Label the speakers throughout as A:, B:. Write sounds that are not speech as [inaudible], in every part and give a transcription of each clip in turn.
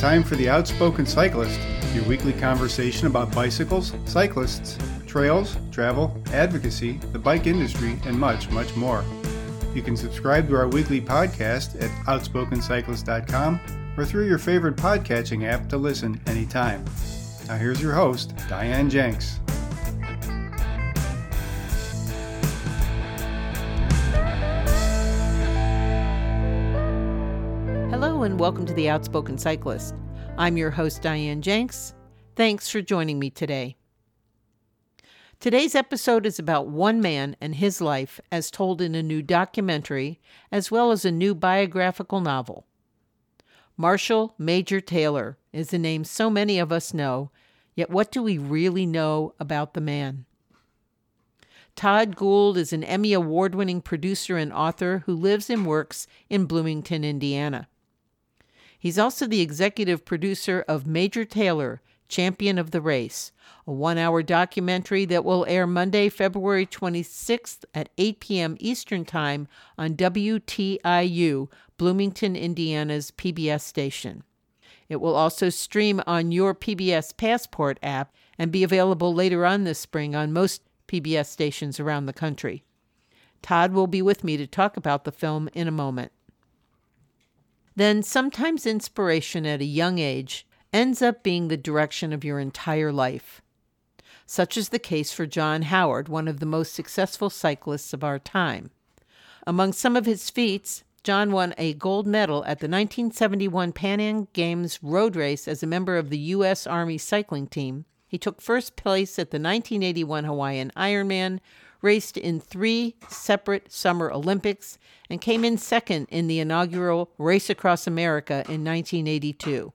A: Time for The Outspoken Cyclist, your weekly conversation about bicycles, cyclists, trails, travel, advocacy, the bike industry, and much, much more. You can subscribe to our weekly podcast at outspokencyclist.com or through your favorite podcatching app to listen anytime. Now, here's your host, Diane Jenks.
B: And welcome to The Outspoken Cyclist. I'm your host, Diane Jenks. Thanks for joining me today. Today's episode is about one man and his life as told in a new documentary, as well as a new biographical novel. Marshall Major Taylor is a name so many of us know, yet what do we really know about the man? Todd Gould is an Emmy Award winning producer and author who lives and works in Bloomington, Indiana. He's also the executive producer of Major Taylor, Champion of the Race, a one hour documentary that will air Monday, February 26th at 8 p.m. Eastern Time on WTIU, Bloomington, Indiana's PBS station. It will also stream on your PBS Passport app and be available later on this spring on most PBS stations around the country. Todd will be with me to talk about the film in a moment. Then, sometimes inspiration at a young age ends up being the direction of your entire life. Such is the case for John Howard, one of the most successful cyclists of our time. Among some of his feats, John won a gold medal at the 1971 Pan Am Games road race as a member of the U.S. Army cycling team. He took first place at the 1981 Hawaiian Ironman, raced in three separate Summer Olympics, and came in second in the inaugural Race Across America in 1982.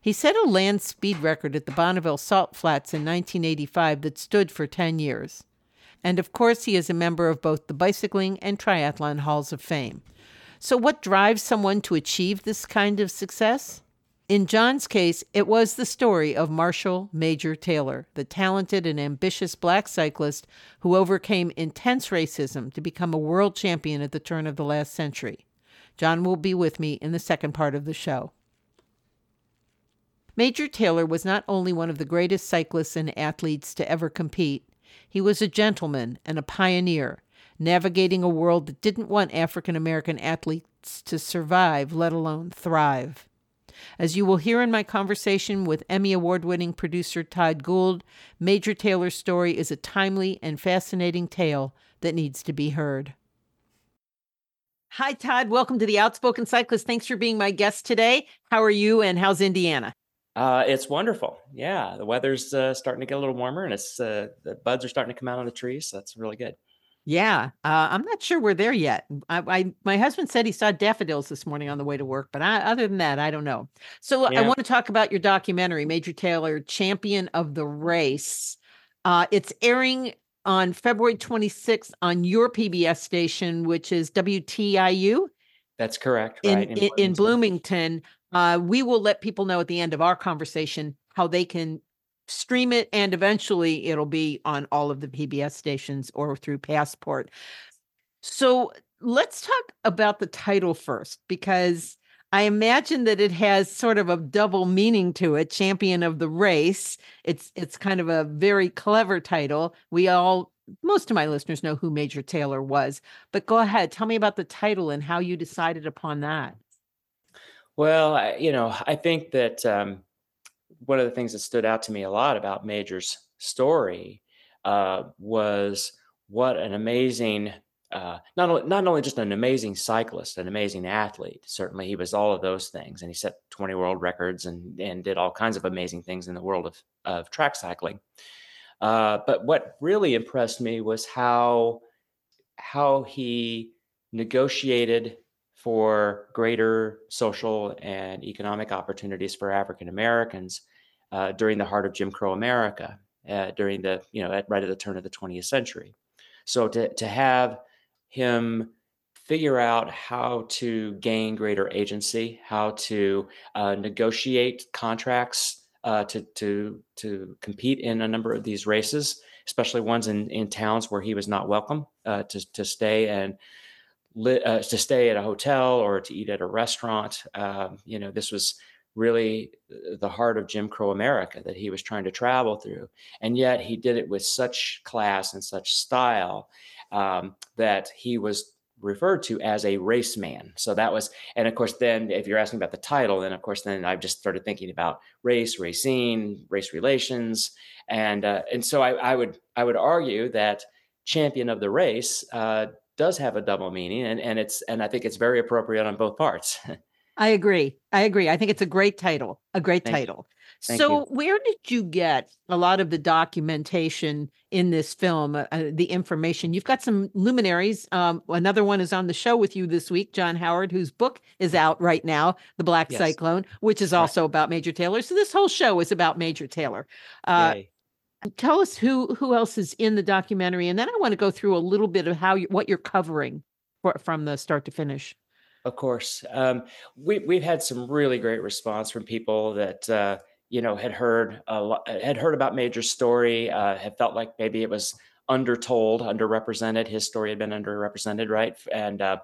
B: He set a land speed record at the Bonneville Salt Flats in 1985 that stood for 10 years. And of course, he is a member of both the Bicycling and Triathlon Halls of Fame. So, what drives someone to achieve this kind of success? In John's case, it was the story of Marshall Major Taylor, the talented and ambitious black cyclist who overcame intense racism to become a world champion at the turn of the last century. John will be with me in the second part of the show. Major Taylor was not only one of the greatest cyclists and athletes to ever compete, he was a gentleman and a pioneer, navigating a world that didn't want African American athletes to survive, let alone thrive. As you will hear in my conversation with Emmy Award winning producer Todd Gould, Major Taylor's story is a timely and fascinating tale that needs to be heard. Hi, Todd. Welcome to the Outspoken Cyclist. Thanks for being my guest today. How are you and how's Indiana?
C: Uh, it's wonderful. Yeah, the weather's uh, starting to get a little warmer, and it's uh, the buds are starting to come out on the trees. So that's really good.
B: Yeah, uh, I'm not sure we're there yet. I, I, my husband said he saw daffodils this morning on the way to work, but I, other than that, I don't know. So yeah. I want to talk about your documentary, Major Taylor, Champion of the Race. Uh, it's airing on February 26th on your PBS station, which is WTIU.
C: That's correct.
B: Right, in, in, Bloomington. In Bloomington. Uh, we will let people know at the end of our conversation how they can stream it, and eventually it'll be on all of the PBS stations or through Passport. So let's talk about the title first, because I imagine that it has sort of a double meaning to it, champion of the race. It's it's kind of a very clever title. We all most of my listeners know who Major Taylor was, but go ahead, tell me about the title and how you decided upon that.
C: Well, I, you know, I think that um, one of the things that stood out to me a lot about Major's story uh, was what an amazing, uh, not only not only just an amazing cyclist, an amazing athlete. Certainly, he was all of those things, and he set 20 world records and and did all kinds of amazing things in the world of of track cycling. Uh, but what really impressed me was how how he negotiated for greater social and economic opportunities for African Americans uh, during the heart of Jim Crow America, uh, during the you know at, right at the turn of the 20th century. So to to have him figure out how to gain greater agency, how to uh, negotiate contracts uh, to to to compete in a number of these races, especially ones in in towns where he was not welcome uh, to to stay and uh, to stay at a hotel or to eat at a restaurant. Um, you know, this was really uh, the heart of Jim Crow America that he was trying to travel through. And yet he did it with such class and such style um, that he was referred to as a race man. So that was, and of course, then if you're asking about the title, then of course, then I've just started thinking about race, racing, race relations, and uh, and so I, I, would I would argue that champion of the race uh, does have a double meaning, and and it's and I think it's very appropriate on both parts. [laughs]
B: I agree. I agree. I think it's a great title. A great Thank title.
C: Thank
B: so,
C: you.
B: where did you get a lot of the documentation in this film, uh, uh, the information? You've got some luminaries. Um, another one is on the show with you this week, John Howard, whose book is out right now, The Black yes. Cyclone, which is also right. about Major Taylor. So, this whole show is about Major Taylor. Uh, tell us who who else is in the documentary, and then I want to go through a little bit of how you, what you're covering for, from the start to finish.
C: Of course, um, we we've had some really great response from people that uh, you know had heard a lot, had heard about Major's story, uh, had felt like maybe it was undertold, underrepresented. His story had been underrepresented, right? And uh,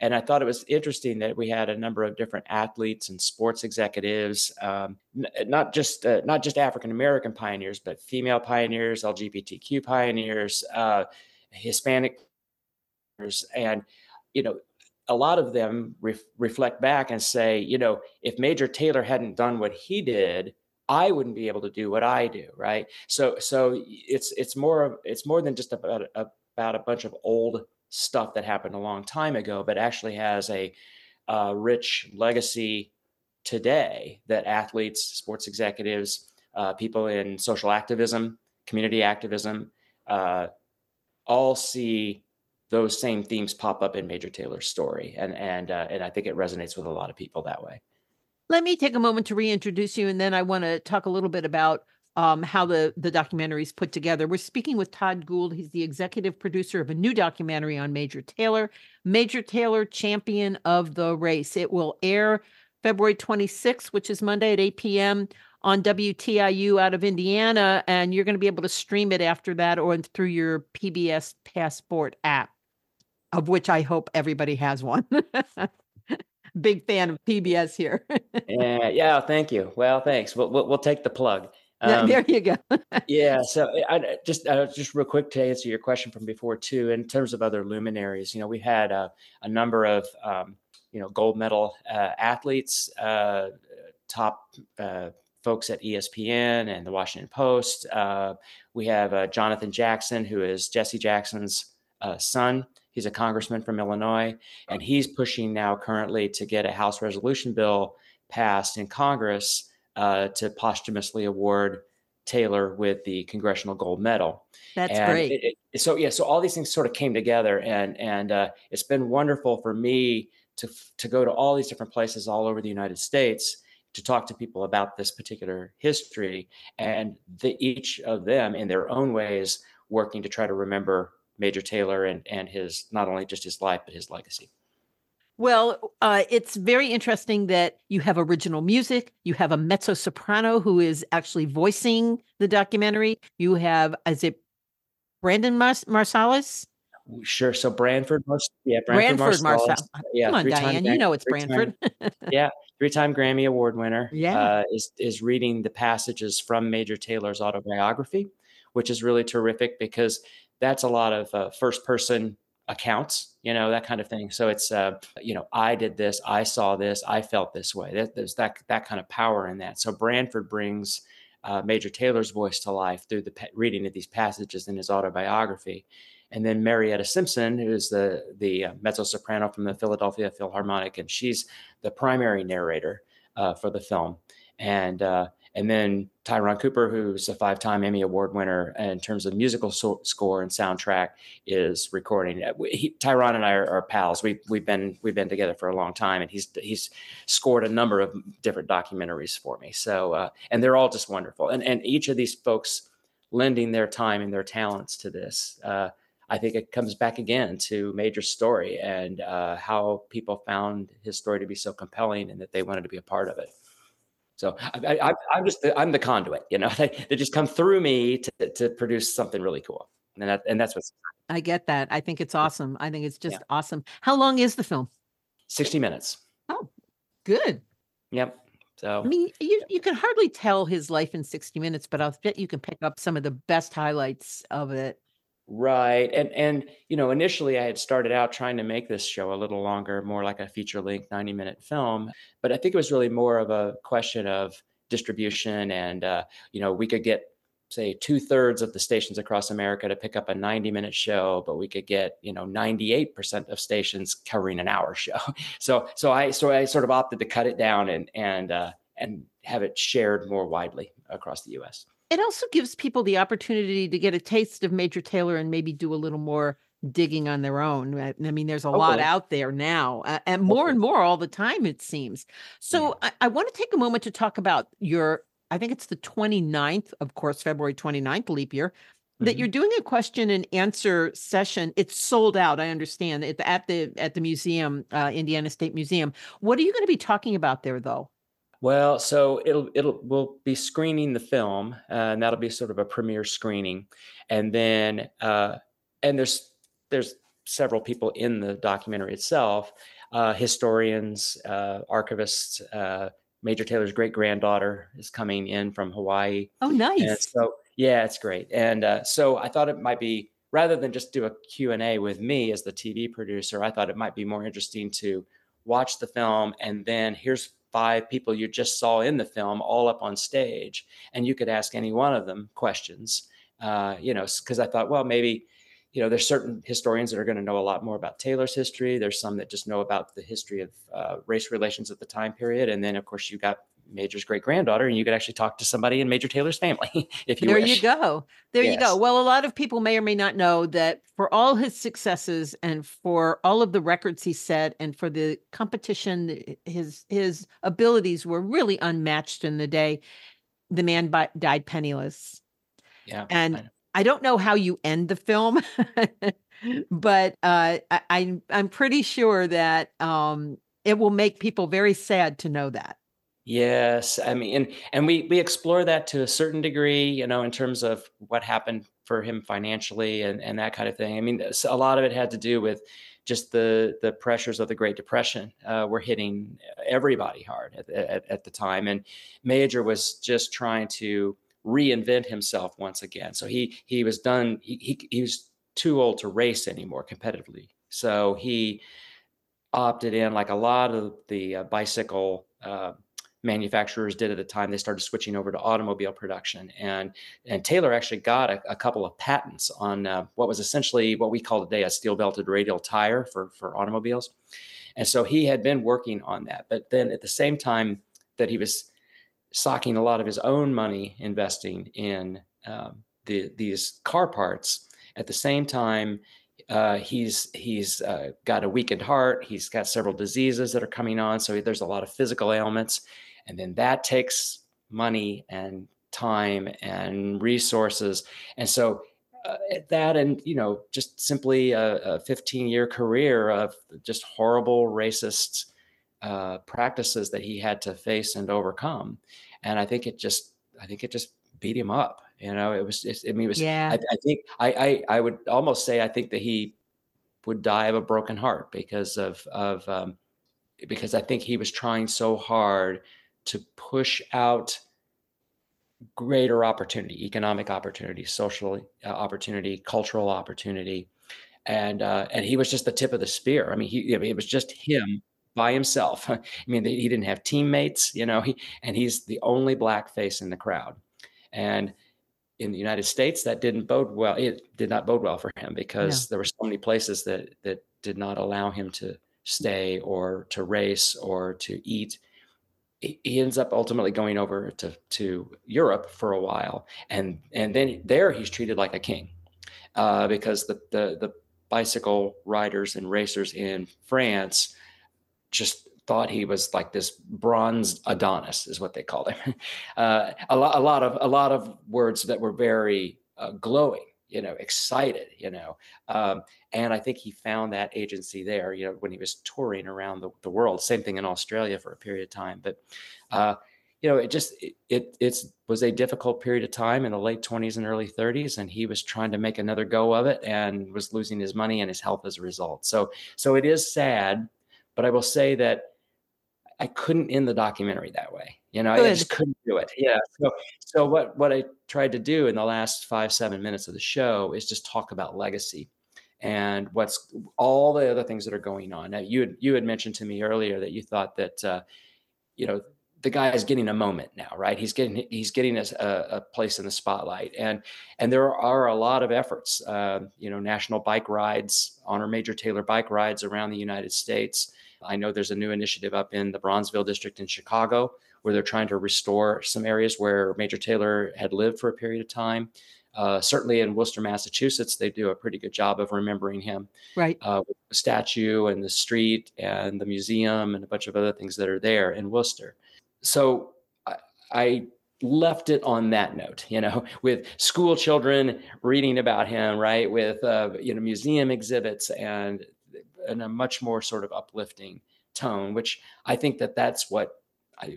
C: and I thought it was interesting that we had a number of different athletes and sports executives, um, n- not just uh, not just African American pioneers, but female pioneers, LGBTQ pioneers, uh, Hispanic, and you know a lot of them reflect back and say, you know, if Major Taylor hadn't done what he did, I wouldn't be able to do what I do, right? So, so it's it's more it's more than just about about a bunch of old stuff that happened a long time ago, but actually has a, a rich legacy today that athletes, sports executives, uh, people in social activism, community activism, uh, all see those same themes pop up in Major Taylor's story, and and uh, and I think it resonates with a lot of people that way.
B: Let me take a moment to reintroduce you, and then I want to talk a little bit about um, how the the documentary is put together. We're speaking with Todd Gould. He's the executive producer of a new documentary on Major Taylor, Major Taylor, Champion of the Race. It will air February 26th, which is Monday at 8 p.m. on WTIU out of Indiana, and you're going to be able to stream it after that or through your PBS Passport app of which I hope everybody has one. [laughs] Big fan of PBS here. [laughs]
C: yeah, yeah. Thank you. Well, thanks. We'll we'll, we'll take the plug.
B: Um, there you go. [laughs]
C: yeah. So I just uh, just real quick to answer your question from before too. In terms of other luminaries, you know, we had a, a number of um, you know gold medal uh, athletes, uh, top uh, folks at ESPN and the Washington Post. Uh, we have uh, Jonathan Jackson, who is Jesse Jackson's son. He's a congressman from Illinois, and he's pushing now currently to get a House resolution bill passed in Congress uh, to posthumously award Taylor with the Congressional Gold Medal.
B: That's and great.
C: It, it, so yeah, so all these things sort of came together, and and uh, it's been wonderful for me to to go to all these different places all over the United States to talk to people about this particular history, and the, each of them in their own ways working to try to remember Major Taylor and and his not only just his life but his legacy.
B: Well, uh, it's very interesting that you have original music. You have a mezzo soprano who is actually voicing the documentary. You have, is it Brandon Mars- Marsalis?
C: Sure. So Branford,
B: yeah, Branford, Branford Marsalis. Yeah, Come on, Diane. you know it's Branford. [laughs]
C: yeah, three-time Grammy Award winner.
B: Yeah,
C: uh, is is reading the passages from Major Taylor's autobiography, which is really terrific because that's a lot of uh, first person accounts, you know, that kind of thing. So it's, uh, you know, I did this, I saw this, I felt this way. That, there's that that kind of power in that. So Branford brings uh, Major Taylor's voice to life through the reading of these passages in his autobiography. And then Marietta Simpson, who is the the uh, mezzo soprano from the Philadelphia Philharmonic, and she's the primary narrator uh, for the film. And uh, and then Tyrone Cooper, who's a five-time Emmy Award winner in terms of musical so- score and soundtrack, is recording. He, Tyrone and I are, are, pals. We've we've been we've been together for a long time, and he's he's scored a number of different documentaries for me. So uh, and they're all just wonderful. And and each of these folks lending their time and their talents to this. Uh, I think it comes back again to Major's story and uh, how people found his story to be so compelling and that they wanted to be a part of it. So I, am just the, I'm the conduit, you know. [laughs] They, they just come through me to, to produce something really cool, and that and that's what's.
B: I get that. I think it's awesome. I think it's just yeah. awesome. How long is the film?
C: Sixty minutes.
B: Oh, good.
C: Yep. So
B: I mean, you you can hardly tell his life in 60 minutes, but I'll bet you can pick up some of the best highlights of it.
C: Right. And and you know, initially I had started out trying to make this show a little longer, more like a feature length 90 minute film. But I think it was really more of a question of distribution and uh, you know, we could get say two thirds of the stations across America to pick up a 90 minute show, but we could get, you know, 98% of stations covering an hour [laughs] show. So, so I, so I sort of opted to cut it down and, and, uh, and have it shared more widely across the US.
B: It also gives people the opportunity to get a taste of Major Taylor and maybe do a little more digging on their own. I mean, there's a lot out there now, uh, and more and more all the time, it seems. So yeah. I, I want to take a moment to talk about your I think it's the 29th, of course, February 29th, leap year, that mm-hmm. you're doing a question and answer session. It's sold out, I understand, at the at the, at the museum, uh, Indiana State Museum. What are you going to be talking about there, though?
C: Well, so it'll it'll we'll be screening the film, uh, and that'll be sort of a premiere screening, and then uh, and there's there's several people in the documentary itself, uh, historians, uh, archivists, uh, Major Taylor's great granddaughter is coming in from Hawaii.
B: Oh, nice.
C: And so yeah, it's great. And uh, so I thought it might be rather than just do a Q&A with me as the TV producer, I thought it might be more interesting to watch the film and then here's five people you just saw in the film all up on stage and you could ask any one of them questions. Uh, you know, because I thought, well, maybe you know, there's certain historians that are going to know a lot more about Taylor's history. There's some that just know about the history of uh, race relations at the time period, and then of course you got Major's great granddaughter, and you could actually talk to somebody in Major Taylor's family [laughs] if you.
B: There
C: wish.
B: you go. There yes. you go. Well, a lot of people may or may not know that for all his successes and for all of the records he set, and for the competition, his his abilities were really unmatched in the day. The man died penniless.
C: Yeah,
B: and I don't know how you end the film, [laughs] but uh, I, I'm I'm pretty sure that um, it will make people very sad to know that.
C: Yes, I mean, and and we we explore that to a certain degree, you know, in terms of what happened for him financially and and that kind of thing. I mean, a lot of it had to do with just the the pressures of the Great Depression uh, were hitting everybody hard at, at, at the time, and Major was just trying to reinvent himself once again. So he he was done. He he, he was too old to race anymore competitively. So he opted in, like a lot of the uh, bicycle uh, manufacturers did at the time. They started switching over to automobile production, and and Taylor actually got a, a couple of patents on uh, what was essentially what we call today a steel belted radial tire for for automobiles. And so he had been working on that, but then at the same time that he was socking a lot of his own money investing in um, the, these car parts. At the same time, uh, he's he's uh, got a weakened heart. He's got several diseases that are coming on. So there's a lot of physical ailments, and then that takes money and time and resources. And so uh, that, and you know, just simply a, a 15 year career of just horrible racist uh, practices that he had to face and overcome. And I think it just, I think it just beat him up. You know, it was, just, I mean, it was,
B: yeah.
C: I, I think, I, I, I would almost say, I think that he would die of a broken heart because of, of, um, because I think he was trying so hard to push out greater opportunity, economic opportunity, social uh, opportunity, cultural opportunity, and uh, and he was just the tip of the spear. I mean, he I mean, it was just him by himself. [laughs] I mean, he didn't have teammates, you know, he, and he's the only black face in the crowd. And in the United States, that didn't bode well. It did not bode well for him because there were so many places that that did not allow him to stay or to race or to eat. He ends up ultimately going over to, to Europe for a while, and and then there he's treated like a king, uh, because the, the the bicycle riders and racers in France just thought he was like this bronze Adonis, is what they called him. [laughs] Uh, a lot, a lot of, a lot of words that were very uh, glowing, you know, excited, you know. Um, and I think he found that agency there, you know, when he was touring around the, the world. Same thing in Australia for a period of time, but. Uh, you know, it just it, it it's was a difficult period of time in the late 20s and early 30s, and he was trying to make another go of it and was losing his money and his health as a result. So so it is sad but I will say that I couldn't end the documentary that way. You know, Good. I just couldn't do it. Yeah. So, so what what I tried to do in the last five seven minutes of the show is just talk about legacy and what's all the other things that are going on. Now, you had, you had mentioned to me earlier that you thought that uh, you know the guy is getting a moment now, right? He's getting he's getting a, a place in the spotlight, and and there are a lot of efforts. Uh, you know, national bike rides, honor Major Taylor bike rides around the United States. I know there's a new initiative up in the Bronzeville district in Chicago where they're trying to restore some areas where Major Taylor had lived for a period of time. Uh, certainly in Worcester, Massachusetts, they do a pretty good job of remembering him.
B: Right.
C: Uh, with the statue and the street and the museum and a bunch of other things that are there in Worcester. So I, I left it on that note, you know, [laughs] with school children reading about him, right, with uh, you know museum exhibits and in a much more sort of uplifting tone, which I think that that's what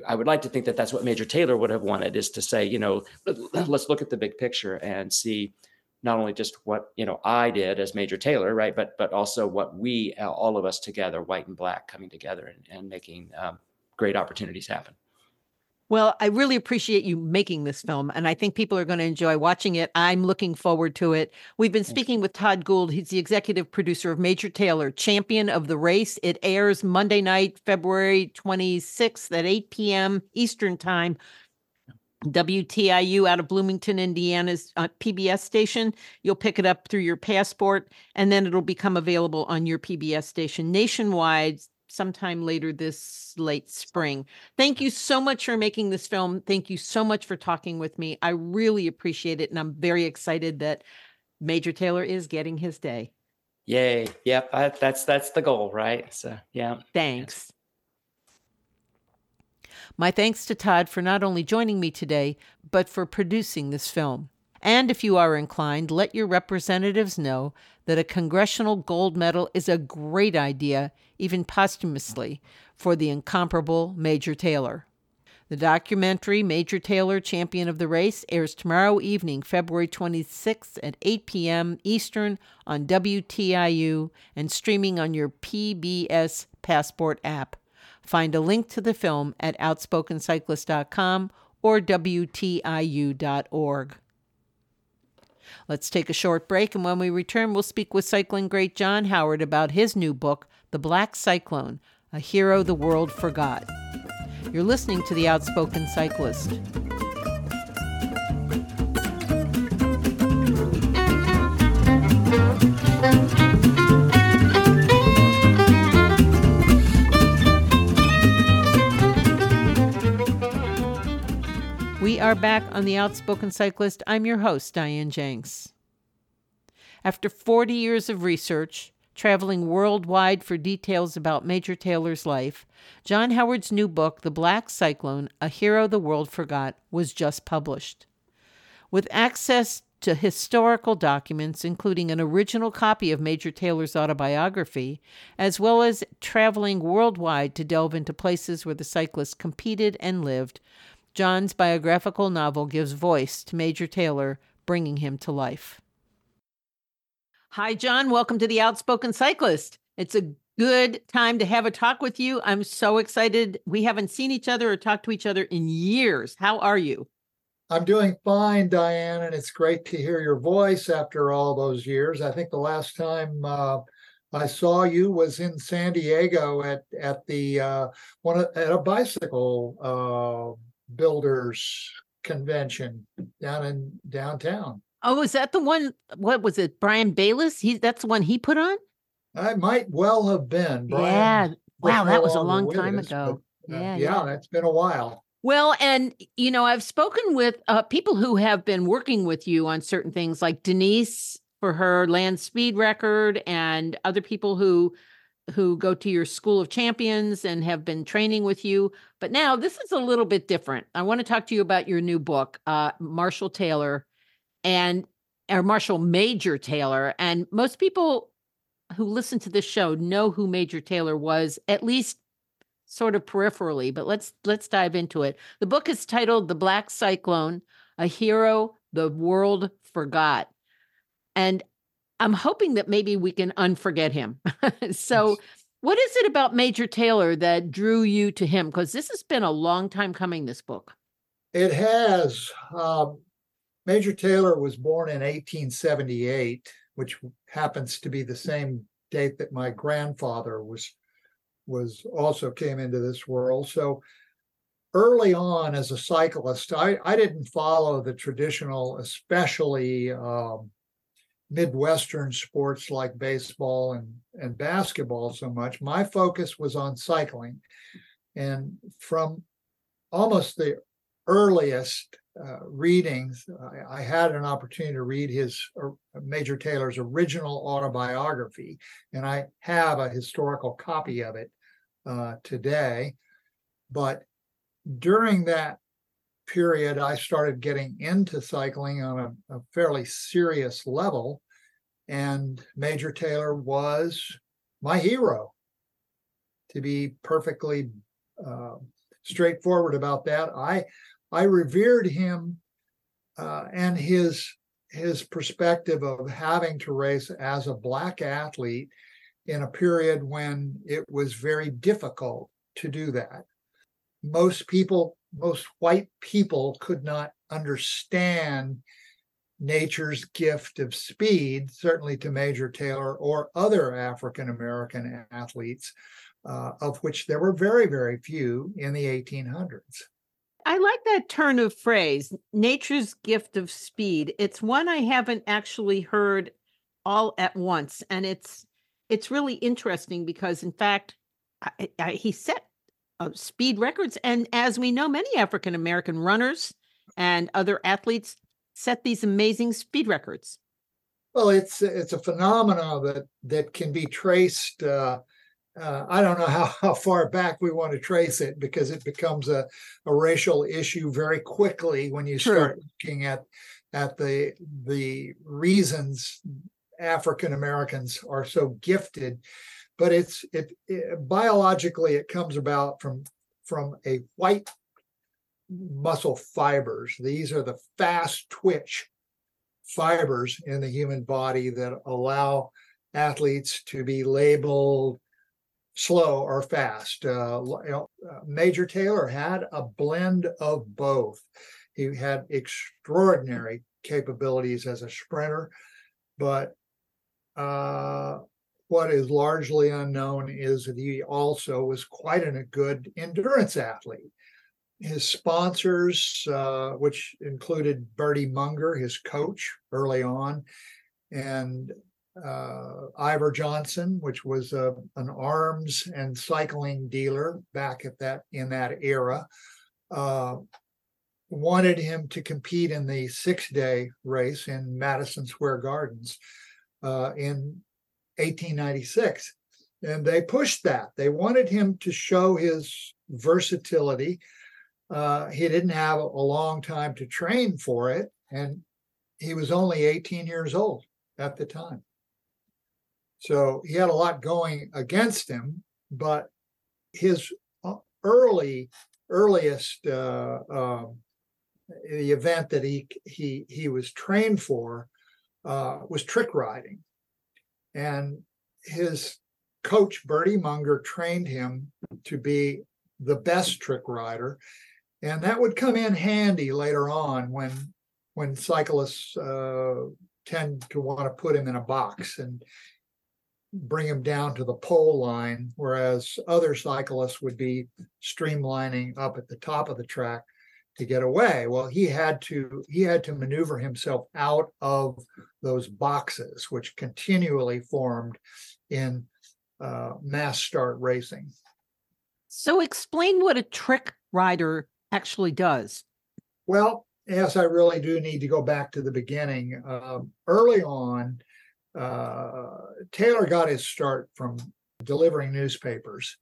C: I, would like to think that that's what Major Taylor would have wanted is to say, you know, let's look at the big picture and see not only just what you know I did as Major Taylor, right, but but also what we all of us together, white and black, coming together and, and making um, great opportunities happen.
B: Well, I really appreciate you making this film, and I think people are going to enjoy watching it. I'm looking forward to it. We've been speaking with Todd Gould. He's the executive producer of Major Taylor, Champion of the Race. It airs Monday night, February 26th at 8 p.m. Eastern Time. WTIU out of Bloomington, Indiana's uh, PBS station. You'll pick it up through your passport, and then it'll become available on your PBS station nationwide sometime later this late spring. Thank you so much for making this film. Thank you so much for talking with me. I really appreciate it. And I'm very excited that Major Taylor is getting his day.
C: Yay. Yep. I, that's, that's the goal, right? So, yeah.
B: Thanks. My thanks to Todd for not only joining me today, but for producing this film. And if you are inclined, let your representatives know that a congressional gold medal is a great idea, even posthumously, for the incomparable Major Taylor. The documentary Major Taylor, Champion of the Race, airs tomorrow evening, February 26th at 8 p.m. Eastern on WTIU and streaming on your PBS Passport app. Find a link to the film at outspokencyclist.com or WTIU.org. Let's take a short break, and when we return, we'll speak with cycling great John Howard about his new book, The Black Cyclone A Hero the World Forgot. You're listening to The Outspoken Cyclist. We are back on The Outspoken Cyclist. I'm your host, Diane Jenks. After 40 years of research, traveling worldwide for details about Major Taylor's life, John Howard's new book, The Black Cyclone A Hero the World Forgot, was just published. With access to historical documents, including an original copy of Major Taylor's autobiography, as well as traveling worldwide to delve into places where the cyclist competed and lived, John's biographical novel gives voice to Major Taylor, bringing him to life. Hi, John. Welcome to the Outspoken Cyclist. It's a good time to have a talk with you. I'm so excited. We haven't seen each other or talked to each other in years. How are you?
D: I'm doing fine, Diane, and it's great to hear your voice after all those years. I think the last time uh, I saw you was in San Diego at at the uh, one at a bicycle uh, builders convention down in downtown.
B: Oh, is that the one? What was it? Brian Bayless? He that's the one he put on.
D: I might well have been.
B: Brian yeah. Wow, that was a long time us, ago.
D: But, uh, yeah, yeah, that's been a while.
B: Well, and you know, I've spoken with uh, people who have been working with you on certain things, like Denise for her land speed record, and other people who who go to your school of champions and have been training with you. But now this is a little bit different. I want to talk to you about your new book, uh, Marshall Taylor, and or Marshall Major Taylor. And most people who listen to this show know who Major Taylor was, at least sort of peripherally. But let's let's dive into it. The book is titled "The Black Cyclone: A Hero the World Forgot." And I'm hoping that maybe we can unforget him. [laughs] so What is it about Major Taylor that drew you to him? Because this has been a long time coming, this book.
D: It has. Um, Major Taylor was born in 1878, which happens to be the same date that my grandfather was was also came into this world. So early on as a cyclist, I, I didn't follow the traditional, especially um, Midwestern sports like baseball and, and basketball so much. My focus was on cycling. And from almost the earliest uh, readings, I, I, had an opportunity to read his uh, Major Taylor's original autobiography, and I have a historical copy of it uh, today. But during that period, I started getting into cycling on a, a fairly serious level. And Major Taylor was my hero. To be perfectly uh, straightforward about that, I I revered him uh, and his his perspective of having to race as a black athlete in a period when it was very difficult to do that most people, most white people could not understand nature's gift of speed, certainly to Major Taylor or other African American athletes, uh, of which there were very, very few in the 1800s.
B: I like that turn of phrase, nature's gift of speed. It's one I haven't actually heard all at once, and it's it's really interesting because, in fact, I, I, he set uh, speed records. And as we know, many African American runners and other athletes set these amazing speed records.
D: Well, it's it's a phenomenon that that can be traced. Uh, uh, I don't know how, how far back we want to trace it because it becomes a, a racial issue very quickly when you True. start looking at at the the reasons African Americans are so gifted but it's it, it, biologically it comes about from from a white muscle fibers. These are the fast twitch fibers in the human body that allow athletes to be labeled slow or fast. Uh, you know, uh, major taylor had a blend of both. He had extraordinary capabilities as a sprinter but uh, what is largely unknown is that he also was quite an, a good endurance athlete. His sponsors, uh, which included Birdie Munger, his coach early on, and uh, Iver Johnson, which was a, an arms and cycling dealer back at that in that era, uh, wanted him to compete in the six-day race in Madison Square Gardens uh, in 1896. And they pushed that. They wanted him to show his versatility. Uh, he didn't have a long time to train for it, and he was only 18 years old at the time. So he had a lot going against him, but his uh, early, earliest uh, uh, the event that he he he was trained for uh, was trick riding, and his coach, Birdie Munger, trained him to be the best trick rider. And that would come in handy later on when when cyclists uh, tend to want to put him in a box and bring him down to the pole line, whereas other cyclists would be streamlining up at the top of the track to get away. Well, he had to he had to maneuver himself out of those boxes, which continually formed in uh, mass start racing.
B: So, explain what a trick rider actually does.
D: Well, yes, I really do need to go back to the beginning. Um, early on, uh, Taylor got his start from delivering newspapers,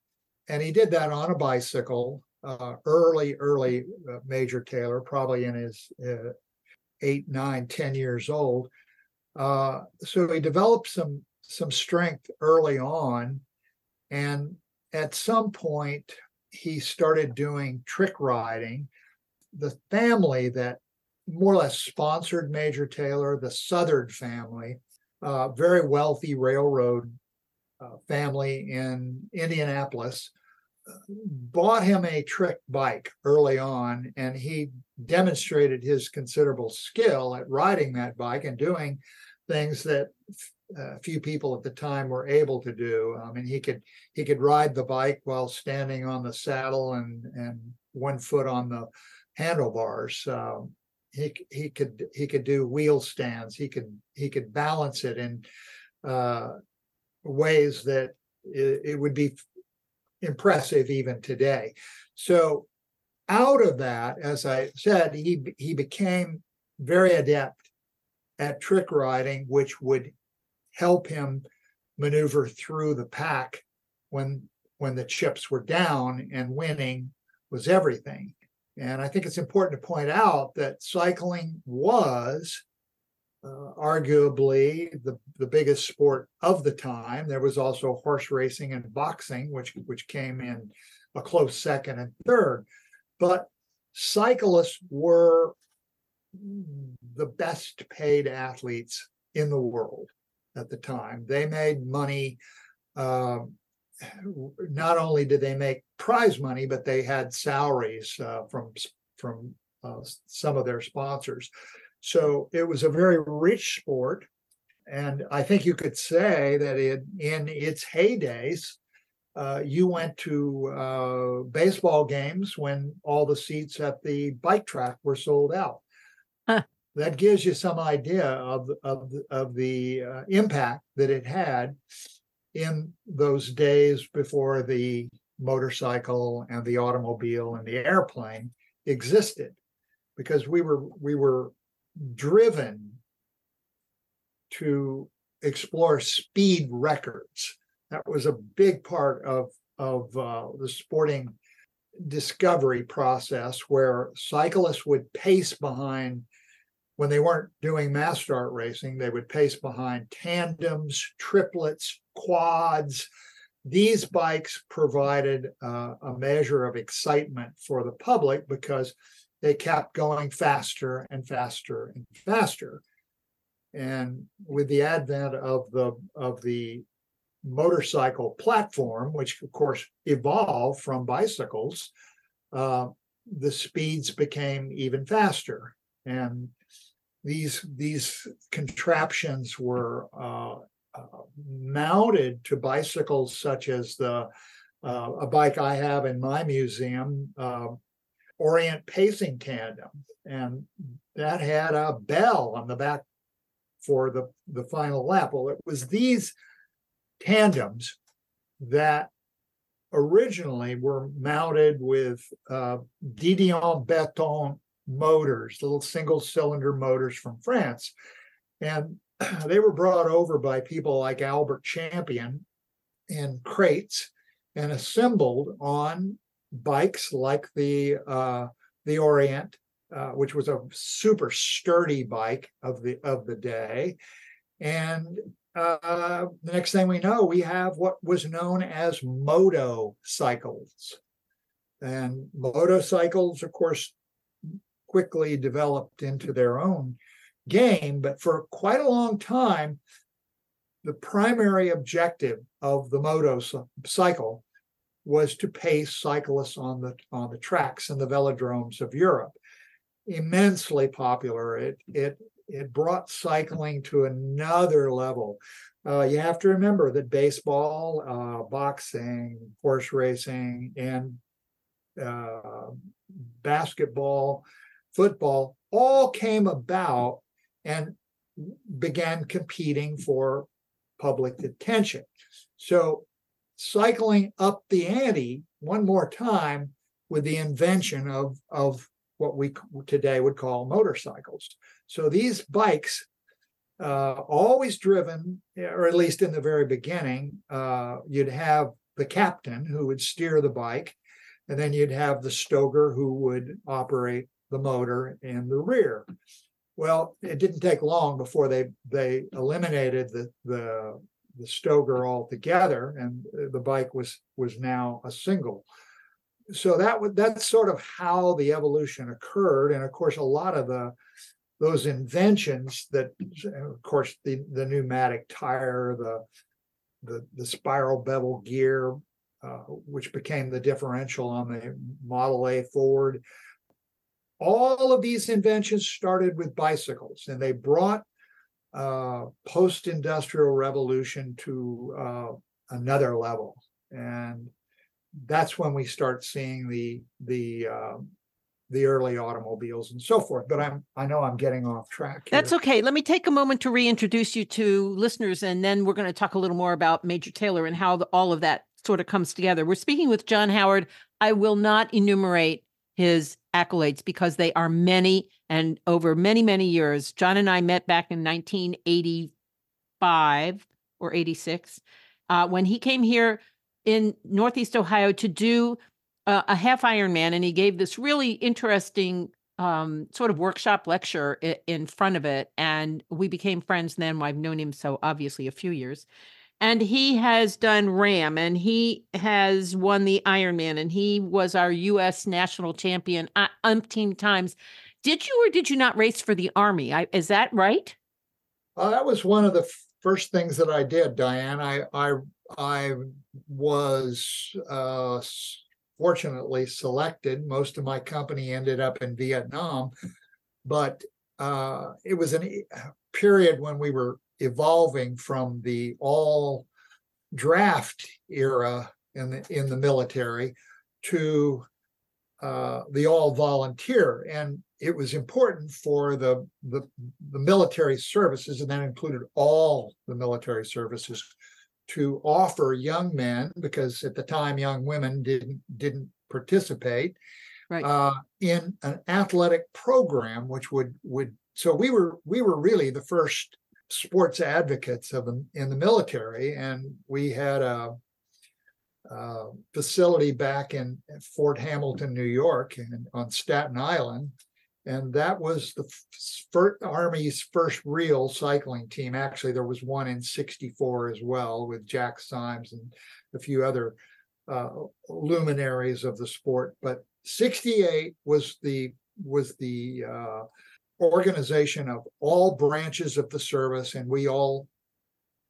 D: and he did that on a bicycle uh, early, early uh, Major Taylor, probably in his uh, eight, nine, ten years old. Uh, so he developed some some strength early on, and at some point he started doing trick riding. The family that more or less sponsored Major Taylor, the Southard family, uh, very wealthy railroad uh, family in Indianapolis bought him a trick bike early on, and he demonstrated his considerable skill at riding that bike and doing things that a few people at the time were able to do. I mean, he could he could ride the bike while standing on the saddle and and one foot on the handlebars. Um, he he could he could do wheel stands. He could he could balance it in uh, ways that it, it would be impressive even today. So out of that, as I said, he he became very adept at trick riding, which would help him maneuver through the pack when when the chips were down and winning was everything. And I think it's important to point out that cycling was uh, arguably the, the biggest sport of the time. There was also horse racing and boxing, which which came in a close second and third. But cyclists were the best paid athletes in the world at the time. They made money. Uh, not only did they make prize money, but they had salaries uh, from from uh, some of their sponsors. So it was a very rich sport. And I think you could say that it, in its heydays, uh, you went to uh, baseball games when all the seats at the bike track were sold out. That gives you some idea of, of, of the uh, impact that it had in those days before the motorcycle and the automobile and the airplane existed because we were we were driven to explore speed records. That was a big part of of uh, the sporting discovery process, where cyclists would pace behind when they weren't doing mass start racing. They would pace behind tandems, triplets, quads. These bikes provided uh, a measure of excitement for the public because they kept going faster and faster and faster. And with the advent of the of the motorcycle platform, which of course evolved from bicycles, uh, the speeds became even faster. And these these contraptions were uh, uh, mounted to bicycles such as the uh, a bike I have in my museum, uh, Orient pacing tandem, and that had a bell on the back for the, the final lap. Well, it was these tandems that originally were mounted with uh, De Dion-Bouton motors, little single cylinder motors from France. And [clears throat] they were brought over by people like Albert Champion in crates and assembled on bikes like the uh, the Orient, uh, which was a super sturdy bike of the of the day, and uh, the next thing we know, we have what was known as motorcycles, and motorcycles, of course, quickly developed into their own game, but for quite a long time. The primary objective of the moto cycle was to pace cyclists on the on the tracks and the velodromes of Europe. Immensely popular. It it it brought cycling to another level. Uh, you have to remember that baseball, uh, boxing, horse racing, and uh, basketball, football all came about and began competing for public attention. So cycling up the ante one more time with the invention of, of what we today would call motorcycles. So these bikes, uh, always driven, or at least in the very beginning, uh, you'd have the captain who would steer the bike, and then you'd have the stoker who would operate the motor in the rear. Well, it didn't take long before they they eliminated the the the Stoker altogether, and the bike was was now a single. So that would that's sort of how the evolution occurred, and of course, a lot of the those inventions that, of course, the the pneumatic tire, the the the spiral bevel gear, uh, which became the differential on the Model A Ford. All of these inventions started with bicycles, and they brought uh, post-industrial revolution to uh, another level, and that's when we start seeing the the uh, the early automobiles and so forth. But I'm I know I'm getting off track.
B: Here. That's okay. Let me take a moment to reintroduce you to listeners, and then we're going to talk a little more about Major Taylor and how the, all of that sort of comes together. We're speaking with John Howard. I will not enumerate his accolades because they are many and over many many years. John and I met back in 1985 or 86 uh, when he came here in Northeast Ohio to do uh, a half Ironman, and he gave this really interesting um, sort of workshop lecture in, in front of it. And we became friends then. I've known him so obviously a few years. And he has done RAAM and he has won the Ironman and he was our U.S. national champion uh, umpteen times. Did you or did you not race for the Army? I, is that right?
D: Uh, that was one of the first things that I did, Diane. I I I was uh, fortunately selected. Most of my company ended up in Vietnam, but uh, it was a period when we were evolving from the all draft era in the in the military to uh, the all volunteer, and it was important for the, the the military services, and that included all the military services, to offer young men because at the time young women didn't didn't participate right. uh, in an athletic program which would would so we were we were really the first sports advocates of them in the military and we had a, a facility back in Fort Hamilton New York and on Staten Island and that was the first, Army's first real cycling team. Actually, there was one in '64 as well with Jack Simes and a few other uh, luminaries of the sport. But '68 was the was the uh, organization of all branches of the service, and we all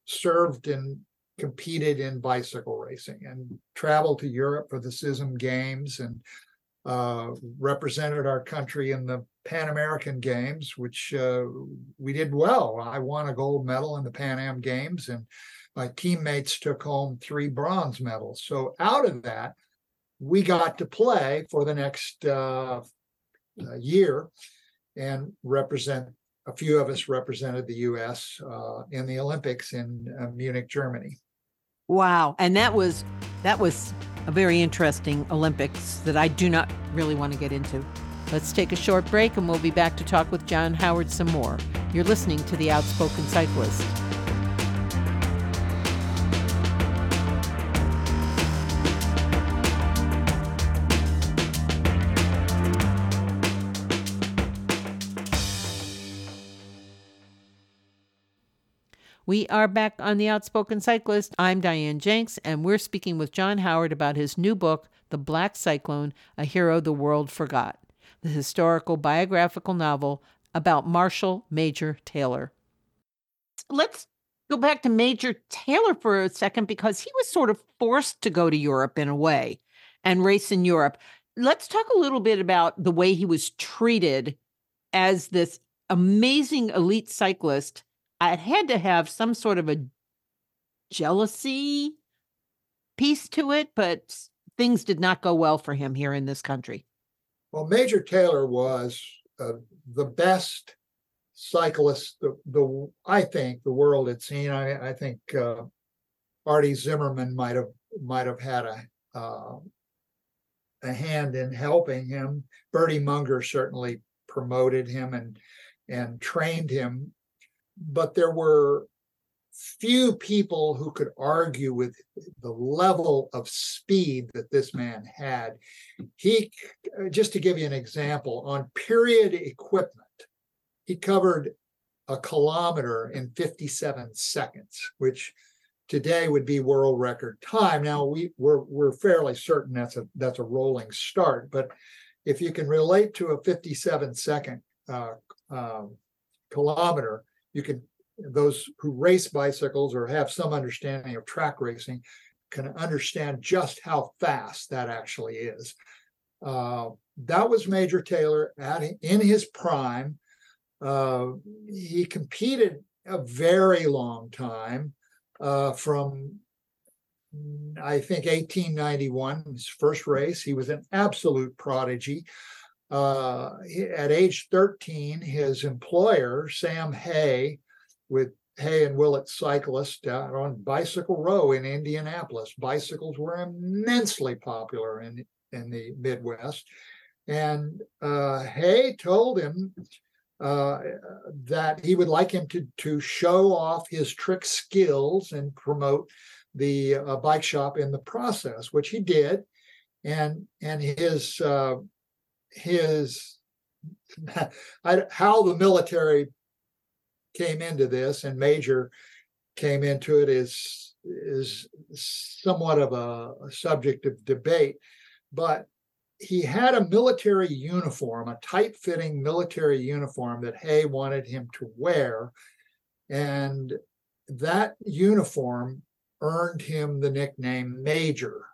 D: served and competed in bicycle racing and traveled to Europe for the CISM Games and uh, represented our country in the Pan American Games, which uh, we did well. I won a gold medal in the Pan Am Games, and my teammates took home three bronze medals. So out of that, we got to play for the next uh, year and represent. A few of us represented the U.S. Uh, in the Olympics in uh, Munich, Germany.
B: Wow, and that was that was a very interesting Olympics that I do not really want to get into. Let's take a short break and we'll be back to talk with John Howard some more. You're listening to The Outspoken Cyclist. We are back on The Outspoken Cyclist. I'm Diane Jenks, and we're speaking with John Howard about his new book, The Black Cyclone A Hero the World Forgot, the historical biographical novel about Marshall Major Taylor. Let's go back to Major Taylor for a second because he was sort of forced to go to Europe in a way and race in Europe. Let's talk a little bit about the way he was treated as this amazing elite cyclist I had to have some sort of a jealousy piece to it, but things did not go well for him here in this country.
D: Well, Major Taylor was uh, the best cyclist the, the I think the world had seen. I, I think uh, Artie Zimmerman might have might have had a uh, a hand in helping him. Birdie Munger certainly promoted him and and trained him but there were few people who could argue with the level of speed that this man had. He, just to give you an example, on period equipment, he covered a kilometer in 57 seconds, which today would be world record time. Now we we're we're fairly certain that's a that's a rolling start, but if you can relate to a 57 second uh, um, kilometer, you could those who race bicycles or have some understanding of track racing can understand just how fast that actually is. Uh, that was Major Taylor at in his prime. Uh, he competed a very long time uh, from I think 1891, his first race. He was an absolute prodigy. Uh, at age 13, his employer, Sam Hay, with Hay and Willits Cyclists down on Bicycle Row in Indianapolis. Bicycles were immensely popular in, in the Midwest. And uh, Hay told him uh, that he would like him to, to show off his trick skills and promote the uh, bike shop in the process, which he did. And and his uh, his how the military came into this and Major came into it is is somewhat of a, a subject of debate, but he had a military uniform, a tight-fitting military uniform that Hay wanted him to wear, and that uniform earned him the nickname Major.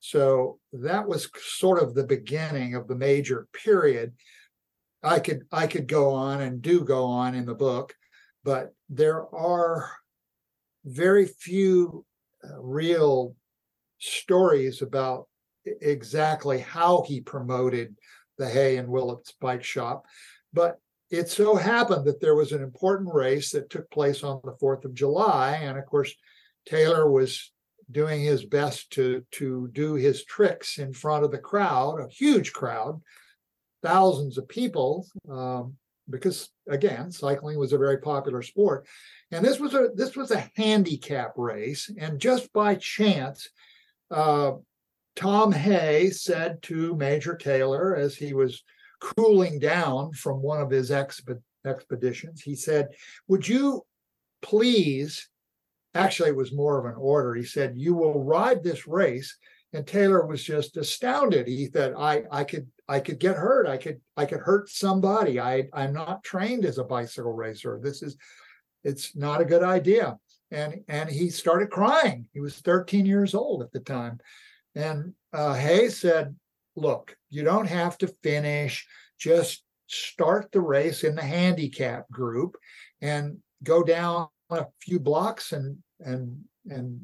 D: So that was sort of the beginning of the major period. I could I could go on and do go on in the book, but there are very few uh, real stories about exactly how he promoted the Hay and Willits bike shop. But it so happened that there was an important race that took place on the 4th of July. And of course, Taylor was doing his best to, to do his tricks in front of the crowd, a huge crowd, thousands of people, um, because again, cycling was a very popular sport. And this was a this was a handicap race, and just by chance, uh, Tom Hay said to Major Taylor as he was cooling down from one of his exp- expeditions, he said, "Would you please actually it was more of an order. He said, "You will ride this race." And Taylor was just astounded. He said, "I I could I could get hurt. I could I could hurt somebody. I I'm not trained as a bicycle racer. This is it's not a good idea." And and he started crying. He was 13 years old at the time. And uh, Hayes said, "Look, you don't have to finish. Just start the race in the handicap group and go down a few blocks and and and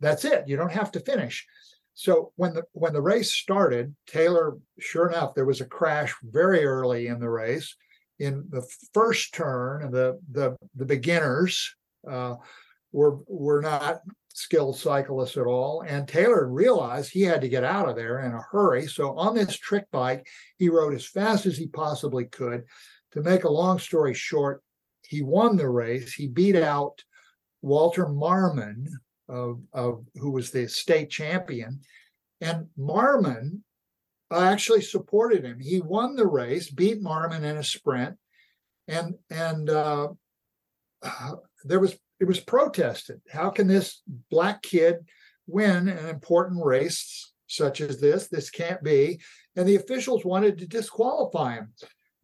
D: that's it. You don't have to finish. So when the when the race started, Taylor, sure enough, there was a crash very early in the race. In the first turn, the the the beginners uh, were were not skilled cyclists at all, and Taylor realized he had to get out of there in a hurry. So on this trick bike, he rode as fast as he possibly could. To make a long story short, he won the race. He beat out Walter Marmon, of, of who was the state champion, and Marmon actually supported him. He won the race, beat Marmon in a sprint, and and uh, [sighs] there was it was protested. How can this black kid win an important race such as this? This can't be. And the officials wanted to disqualify him.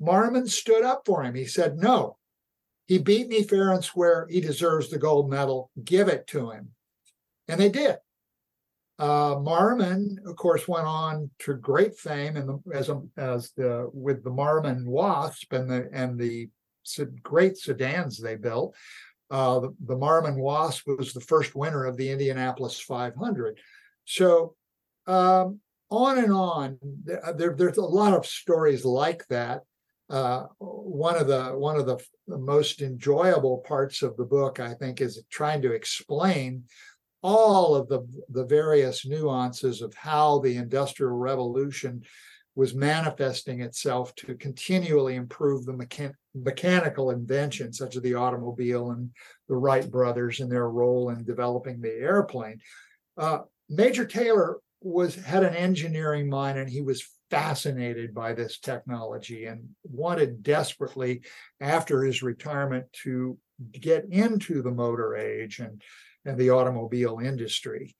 D: Marmon stood up for him. He said, "No, he beat me fair and square. He deserves the gold medal. Give it to him. And they did. Uh, Marmon, of course, went on to great fame and as a, as the with the Marmon Wasp and the and the great sedans they built. Uh, the, the Marmon Wasp was the first winner of the Indianapolis 500. So um, on and on. There, there's a lot of stories like that uh, one of the one of the, the, most enjoyable parts of the book, I think, is trying to explain all of the the various nuances of how the Industrial Revolution was manifesting itself to continually improve the mechan- mechanical inventions, such as the automobile and the Wright brothers and their role in developing the airplane. Uh, Major Taylor was had an engineering mind, and he was fascinated by this technology and wanted desperately after his retirement to get into the motor age and, and the automobile industry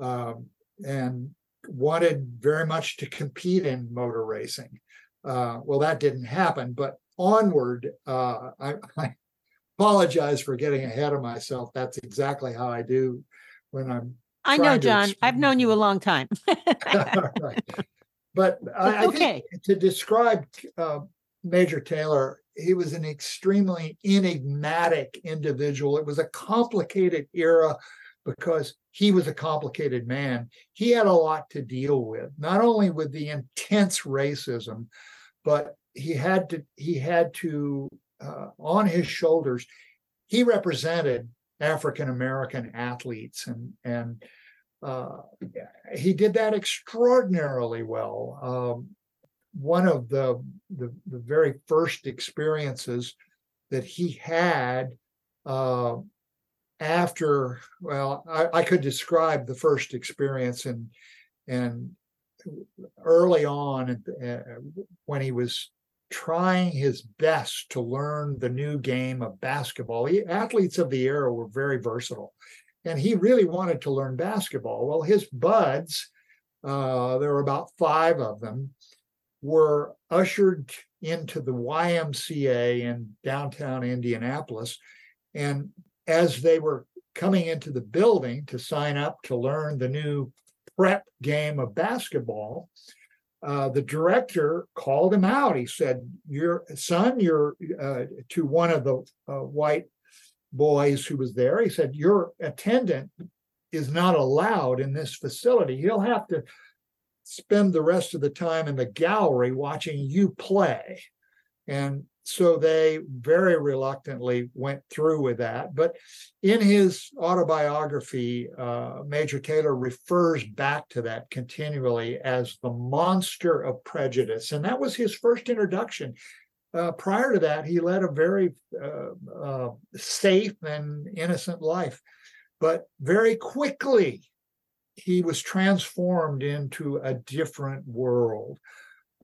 D: um, and wanted very much to compete in motor racing. Uh, well, that didn't happen, but onward, uh, I, I, apologize for getting ahead of myself. That's exactly how I do when I'm.
B: I know, John. I've known you a long time.
D: right. [laughs] But I, I
B: okay.
D: think to describe uh, Major Taylor, he was an extremely enigmatic individual. It was a complicated era because he was a complicated man. He had a lot to deal with, not only with the intense racism, but he had to he had to uh, on his shoulders. He represented African American athletes and and uh, he did that extraordinarily well. Um, one of the, the the very first experiences that he had uh, after well, I, I could describe the first experience and and early on uh, when he was trying his best to learn the new game of basketball. He, athletes of the era were very versatile and he really wanted to learn basketball. Well, his buds, uh, there were about five of them, were ushered into the YMCA in downtown Indianapolis. And as they were coming into the building to sign up to learn the new prep game of basketball, uh, the director called him out. He said, "Your son, you're uh, to one of the uh, white boys who was there. He said, Your attendant is not allowed in this facility. He'll have to spend the rest of the time in the gallery watching you play. And so they very reluctantly went through with that. But in his autobiography, uh, Major Taylor refers back to that continually as the monster of prejudice. And that was his first introduction uh, prior to that, he led a very uh, uh, safe and innocent life. But very quickly, he was transformed into a different world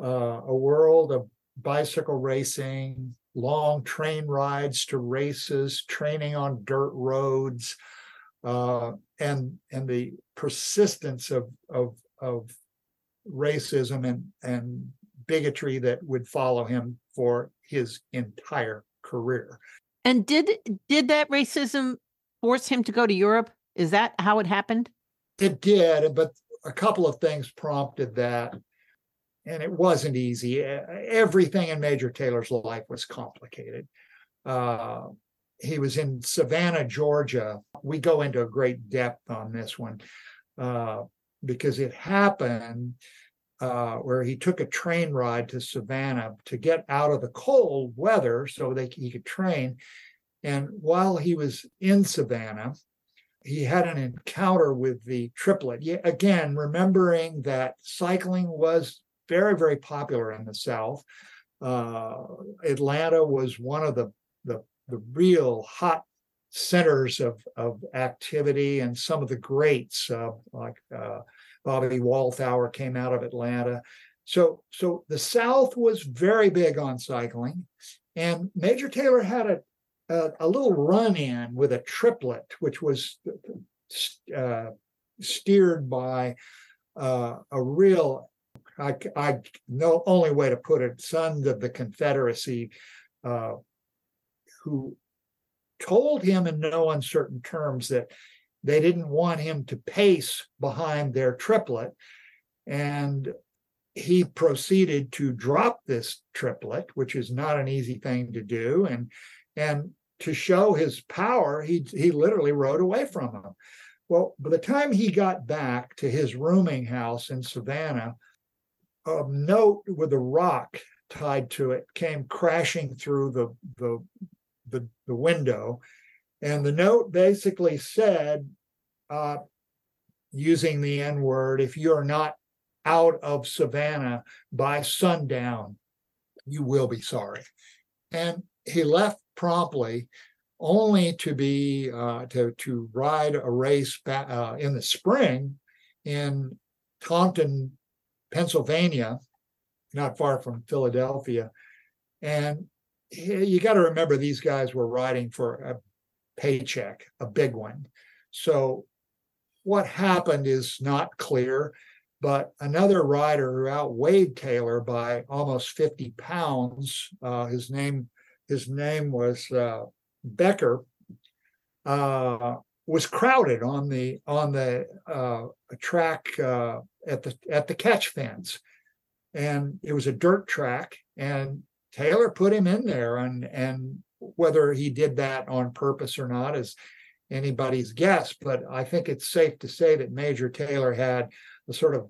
D: uh, a world of bicycle racing, long train rides to races, training on dirt roads. Uh, and and the persistence of of of racism and and bigotry that would follow him for his entire career.
B: And did did that racism force him to go to Europe? Is that how it happened?
D: It did, but a couple of things prompted that. And it wasn't easy. Everything in Major Taylor's life was complicated. Uh, he was in Savannah, Georgia. We go into a great depth on this one uh, because it happened uh, where he took a train ride to Savannah to get out of the cold weather so that he could train. And while he was in Savannah, he had an encounter with the triplet. Yeah, again, remembering that cycling was very, very popular in the South. Uh, Atlanta was one of the, the, the real hot centers of, of activity, and some of the greats, uh, like Bobby Walthour, came out of Atlanta. So, so the South was very big on cycling, and Major Taylor had a a, a little run in with a triplet, which was uh, steered by uh, a real, I, I know only way to put it, sons of the Confederacy, uh, who told him in no uncertain terms that they didn't want him to pace behind their triplet. And he proceeded to drop this triplet, which is not an easy thing to do. And and to show his power, he he literally rode away from him. Well, by the time he got back to his rooming house in Savannah, a note with a rock tied to it came crashing through the the the, the window, and the note basically said, uh, using the N word, if you're not out of Savannah by sundown, you will be sorry. And he left promptly, only to be uh, to to ride a race ba- uh, in the spring in Taunton, Pennsylvania, not far from Philadelphia. And you got to remember these guys were riding for a paycheck, a big one. So what happened is not clear, but another rider who outweighed Taylor by almost 50 pounds, uh, his name his name was uh, Becker uh, was crowded on the on the uh, track uh, at the at the catch fence, and it was a dirt track, and Taylor put him in there, and and whether he did that on purpose or not is anybody's guess, but I think it's safe to say that Major Taylor had a sort of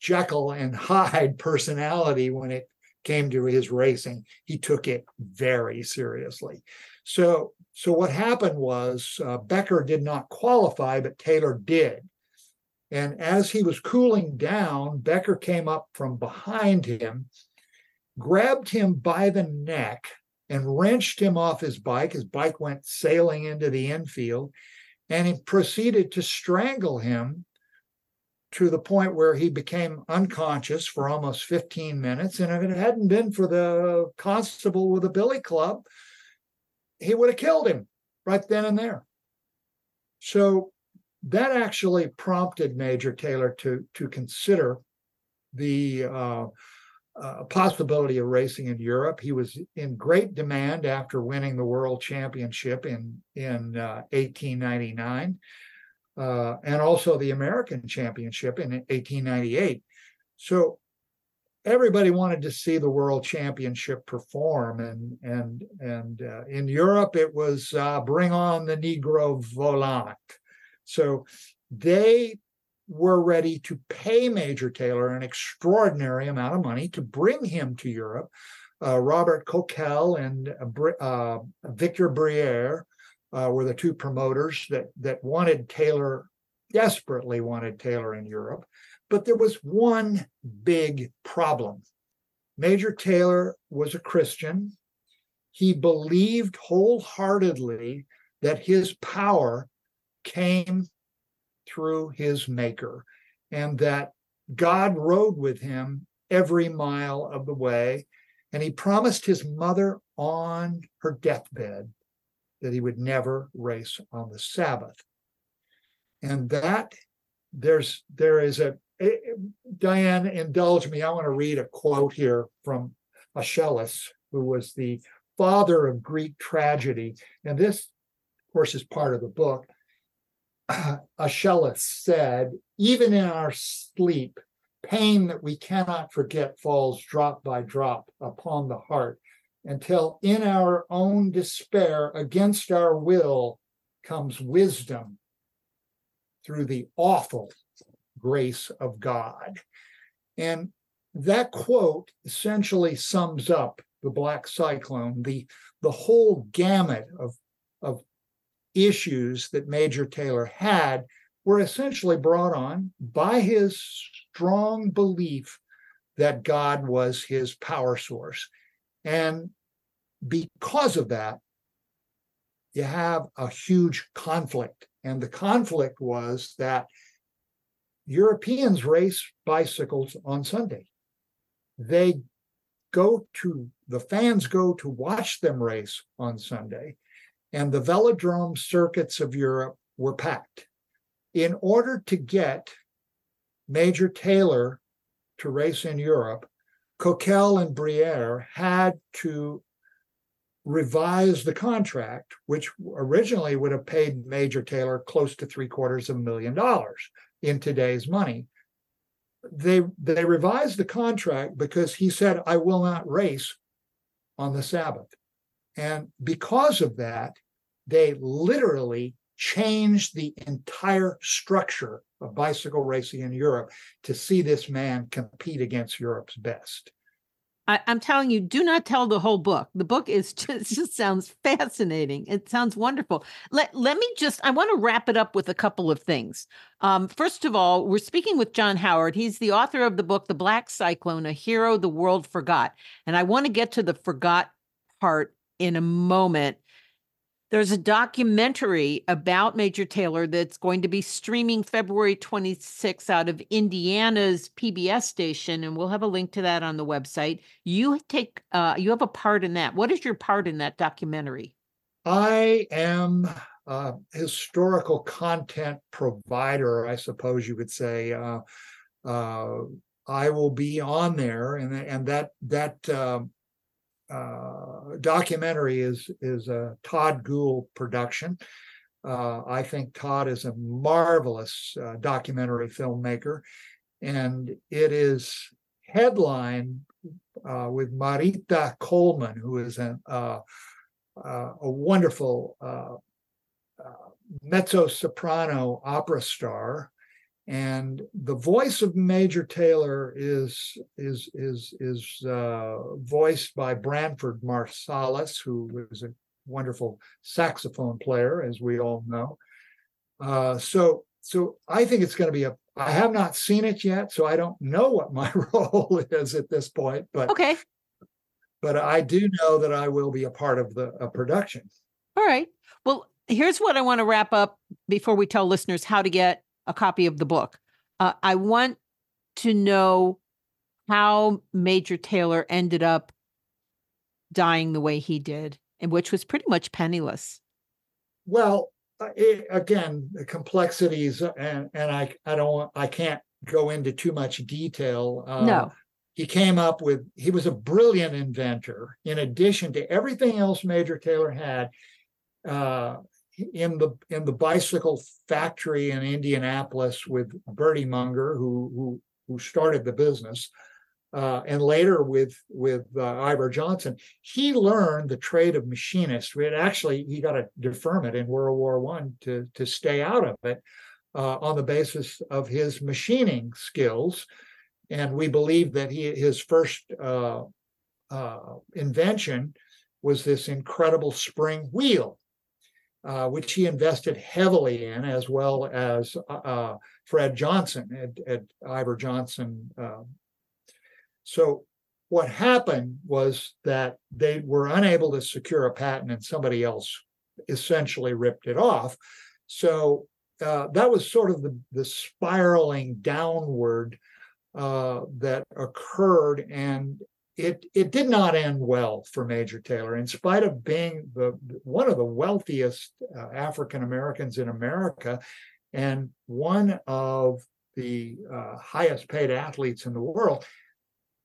D: Jekyll and Hyde [laughs] personality when it came to his racing. He took it very seriously. So, so what happened was uh, Becker did not qualify, but Taylor did. And as he was cooling down, Becker came up from behind him, grabbed him by the neck, and wrenched him off his bike. His bike went sailing into the infield, and he proceeded to strangle him to the point where he became unconscious for almost 15 minutes. And if it hadn't been for the constable with a billy club, he would have killed him right then and there. So that actually prompted Major Taylor to to consider the uh, uh, possibility of racing in Europe. He was in great demand after winning the World Championship in in uh, 1899, uh, and also the American Championship in 1898. So everybody wanted to see the World Championship perform, and and and uh, in Europe it was uh, bring on the Negro Volant. So they were ready to pay Major Taylor an extraordinary amount of money to bring him to Europe. Uh, Robert Coquelle and uh, uh, Victor Breyer uh, were the two promoters that that wanted Taylor desperately wanted Taylor in Europe, but there was one big problem. Major Taylor was a Christian. He believed wholeheartedly that his power came through his maker and that God rode with him every mile of the way. And he promised his mother on her deathbed that he would never race on the Sabbath. And that there's there is a eh, Diane, indulge me. I want to read a quote here from Aeschylus, who was the father of Greek tragedy. And this, of course, is part of the book. [clears throat] Aeschylus said, even in our sleep, pain that we cannot forget falls drop by drop upon the heart until in our own despair, against our will, comes wisdom through the awful grace of God. And that quote essentially sums up the black cyclone, the, the whole gamut of, of issues that Major Taylor had were essentially brought on by his strong belief that God was his power source. And because of that, you have a huge conflict. And the conflict was that Europeans race bicycles on Sunday. They go to, the fans go to watch them race on Sunday and the velodrome circuits of Europe were packed. In order to get Major Taylor to race in Europe, Coquelle and Breyer had to revise the contract, which originally would have paid Major Taylor close to three quarters of a million dollars in today's money. They they revised the contract because he said, I will not race on the Sabbath. And because of that, they literally changed the entire structure of bicycle racing in Europe to see this man compete against Europe's best.
B: I, am telling you, do not tell the whole book. The book is [laughs] just, just sounds fascinating. It sounds wonderful. Let let me just. I want to wrap it up with a couple of things. Um, first of all, we're speaking with John Howard. He's the author of the book "The Black Cyclone: A Hero the World Forgot," and I want to get to the forgot part in a moment. There's a documentary about Major Taylor that's going to be streaming February 26th out of Indiana's PBS station, and we'll have a link to that on the website. You take, uh, you have a part in that. What is your part in that documentary?
D: I am a historical content provider, I suppose you would say. Uh, uh, I will be on there, and and that that um, uh, documentary is is a Todd Gould production. Uh, I think Todd is a marvelous uh, documentary filmmaker, and it is headlined uh, with Marita Coleman, who is an, uh, uh, a wonderful mezzo soprano opera star and the voice of Major Taylor is is is is uh, voiced by Branford Marsalis, who was a wonderful saxophone player, as we all know. Uh, so so I think it's going to be a. I have not seen it yet, so I don't know what my [laughs] role is at this point. But
B: okay,
D: but I do know that I will be a part of the production.
B: All right. Well, here's what I want to wrap up before we tell listeners how to get a copy of the book. Uh, I want to know how Major Taylor ended up dying the way he did, and which was pretty much penniless.
D: Well, uh, it, again, the complexities, uh, and and I I don't I can't go into too much detail.
B: Uh, no.
D: He came up with, he was a brilliant inventor. In addition to everything else Major Taylor had, uh, in the in the bicycle factory in Indianapolis with Birdie Munger, who who who started the business, uh, and later with with uh, Iver Johnson, he learned the trade of machinist. Had actually he got a deferment in World War One to to stay out of it uh, on the basis of his machining skills, and we believe that he his first uh, uh, invention was this incredible spring wheel uh, which he invested heavily in, as well as uh, uh Fred Johnson at, at Iver Johnson. Um. so, what happened was that they were unable to secure a patent, and somebody else essentially ripped it off. So uh, that was sort of the, the spiraling downward uh, that occurred, and it it did not end well for Major Taylor. In spite of being the one of the wealthiest uh, African Americans in America, and one of the uh, highest paid athletes in the world,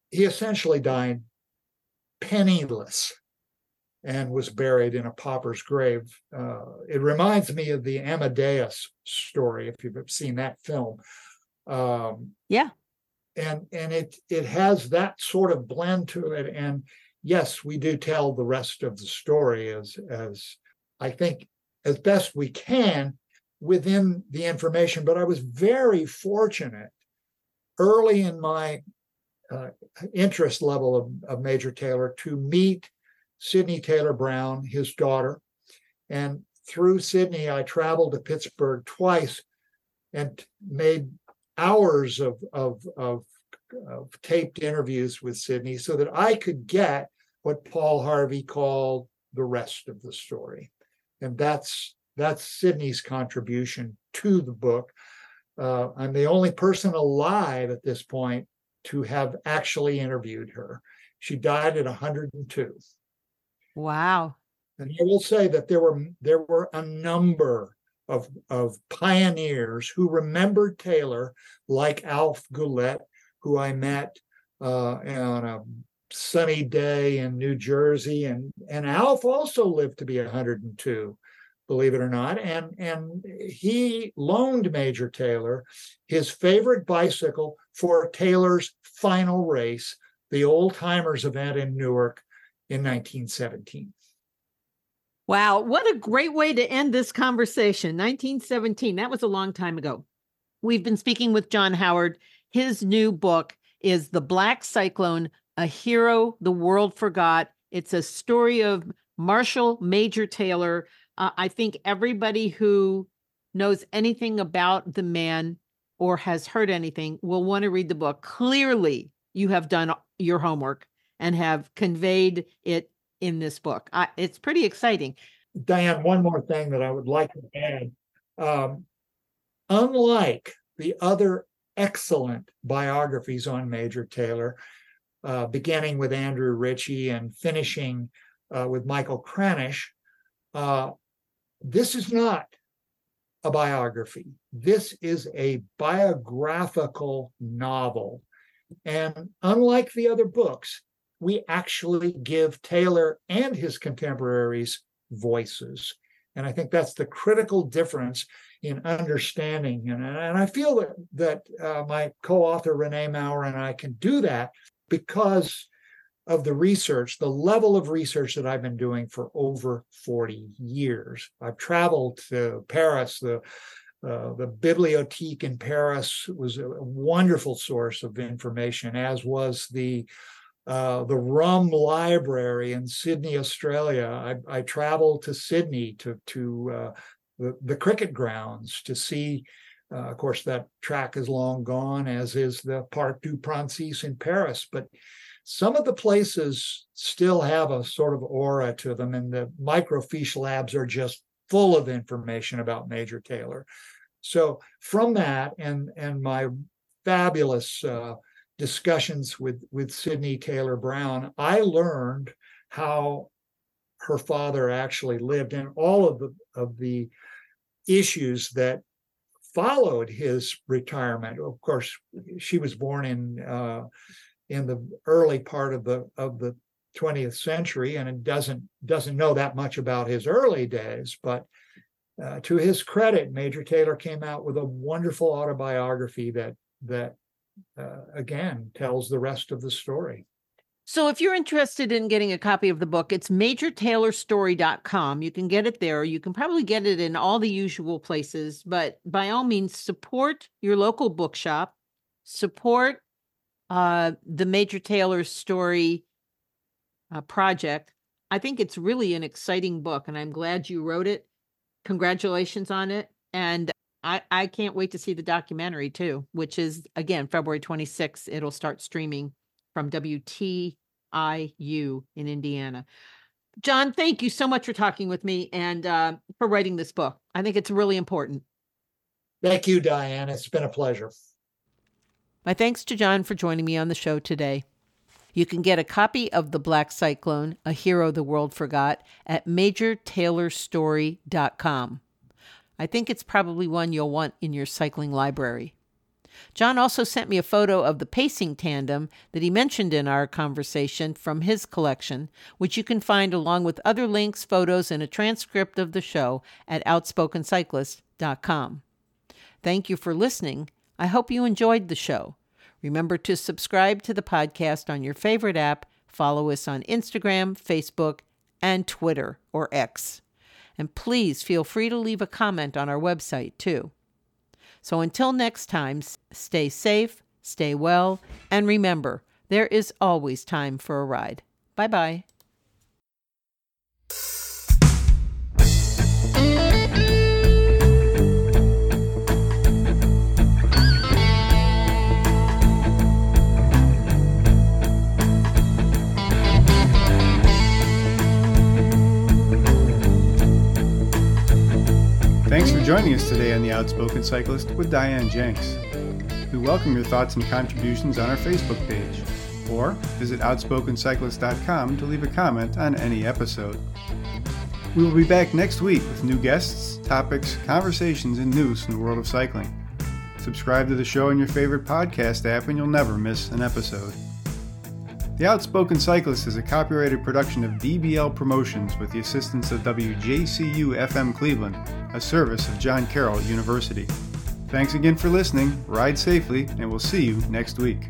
D: he essentially died penniless and was buried in a pauper's grave. Uh, it reminds me of the Amadeus story, if you've seen that film.
B: Um, yeah
D: and and it it has that sort of blend to it. And yes we do tell the rest of the story as as i think as best we can within the information but i was very fortunate early in my uh, interest level of, of major taylor to meet sydney taylor brown his daughter. And through sydney i traveled to pittsburgh twice and made hours of, of, of, of taped interviews with Sydney so that I could get what Paul Harvey called the rest of the story. And that's that's Sydney's contribution to the book. Uh, I'm the only person alive at this point to have actually interviewed her. She died at 102.
B: Wow.
D: And I will say that there were there were a number of, of pioneers who remembered Taylor, like Alf Goullet, who I met uh, on a sunny day in New Jersey. And, and Alf also lived to be 102, believe it or not. And, and he loaned Major Taylor his favorite bicycle for Taylor's final race, the Old Timers event in Newark in 1917.
B: Wow, what a great way to end this conversation. 1917, that was a long time ago. We've been speaking with John Howard. His new book is The Black Cyclone A Hero the World Forgot. It's a story of Marshall Major Taylor. Uh, I think everybody who knows anything about the man or has heard anything will want to read the book. Clearly, you have done your homework and have conveyed it in this book. I, it's pretty exciting.
D: Diane, one more thing that I would like to add. Um, unlike the other excellent biographies on Major Taylor, uh, beginning with Andrew Ritchie and finishing uh, with Michael Kranish, uh, this is not a biography. This is a biographical novel. And unlike the other books, we actually give Taylor and his contemporaries voices. And I think that's the critical difference in understanding. And, and I feel that, that uh, my co author, Renee Maurer, and I can do that because of the research, the level of research that I've been doing for over 40 years. I've traveled to Paris, the uh, the bibliothèque in Paris was a wonderful source of information, as was the uh, the Rum Library in Sydney, Australia. I, I traveled to Sydney to to uh, the, the cricket grounds to see. Uh, of course, that track is long gone, as is the Parc du Princes in Paris. But some of the places still have a sort of aura to them, and the microfiche labs are just full of information about Major Taylor. So from that and and my fabulous uh, discussions with with Sydney Taylor Brown, I learned how her father actually lived and all of the of the issues that followed his retirement. Of course, she was born in uh, in the early part of the of the 20th century and it doesn't doesn't know that much about his early days, but uh, to his credit, Major Taylor came out with a wonderful autobiography that that uh, again tells the rest of the story.
B: So if you're interested in getting a copy of the book, it's majortaylorstory.com. You can get it there. You can probably get it in all the usual places, but by all means, support your local bookshop, support uh, the Major Taylor Story uh, project. I think it's really an exciting book, and I'm glad you wrote it. Congratulations on it. And I, I can't wait to see the documentary too, which is again February 26th. It'll start streaming from WTIU in Indiana. John, thank you so much for talking with me and uh, for writing this book. I think it's really important.
D: Thank you, Diane. It's been a pleasure.
B: My thanks to John for joining me on the show today. You can get a copy of The Black Cyclone, A Hero the World Forgot, at majortaylorstory.com. I think it's probably one you'll want in your cycling library. John also sent me a photo of the pacing tandem that he mentioned in our conversation from his collection, which you can find along with other links, photos, and a transcript of the show at outspokencyclist.com. Thank you for listening. I hope you enjoyed the show. Remember to subscribe to the podcast on your favorite app, follow us on Instagram, Facebook, and Twitter or X. And please feel free to leave a comment on our website too. So until next time, stay safe, stay well, and remember, there is always time for a ride. Bye bye.
A: Thanks for joining us today on The Outspoken Cyclist with Diane Jenks. We welcome your thoughts and contributions on our Facebook page, or visit outspokencyclist.com to leave a comment on any episode. We will be back next week with new guests, topics, conversations, and news from the world of cycling. Subscribe to the show in your favorite podcast app and you'll never miss an episode. The Outspoken Cyclist is a copyrighted production of DBL Promotions with the assistance of WJCU FM Cleveland, a service of John Carroll University. Thanks again for listening, ride safely, and we'll see you next week.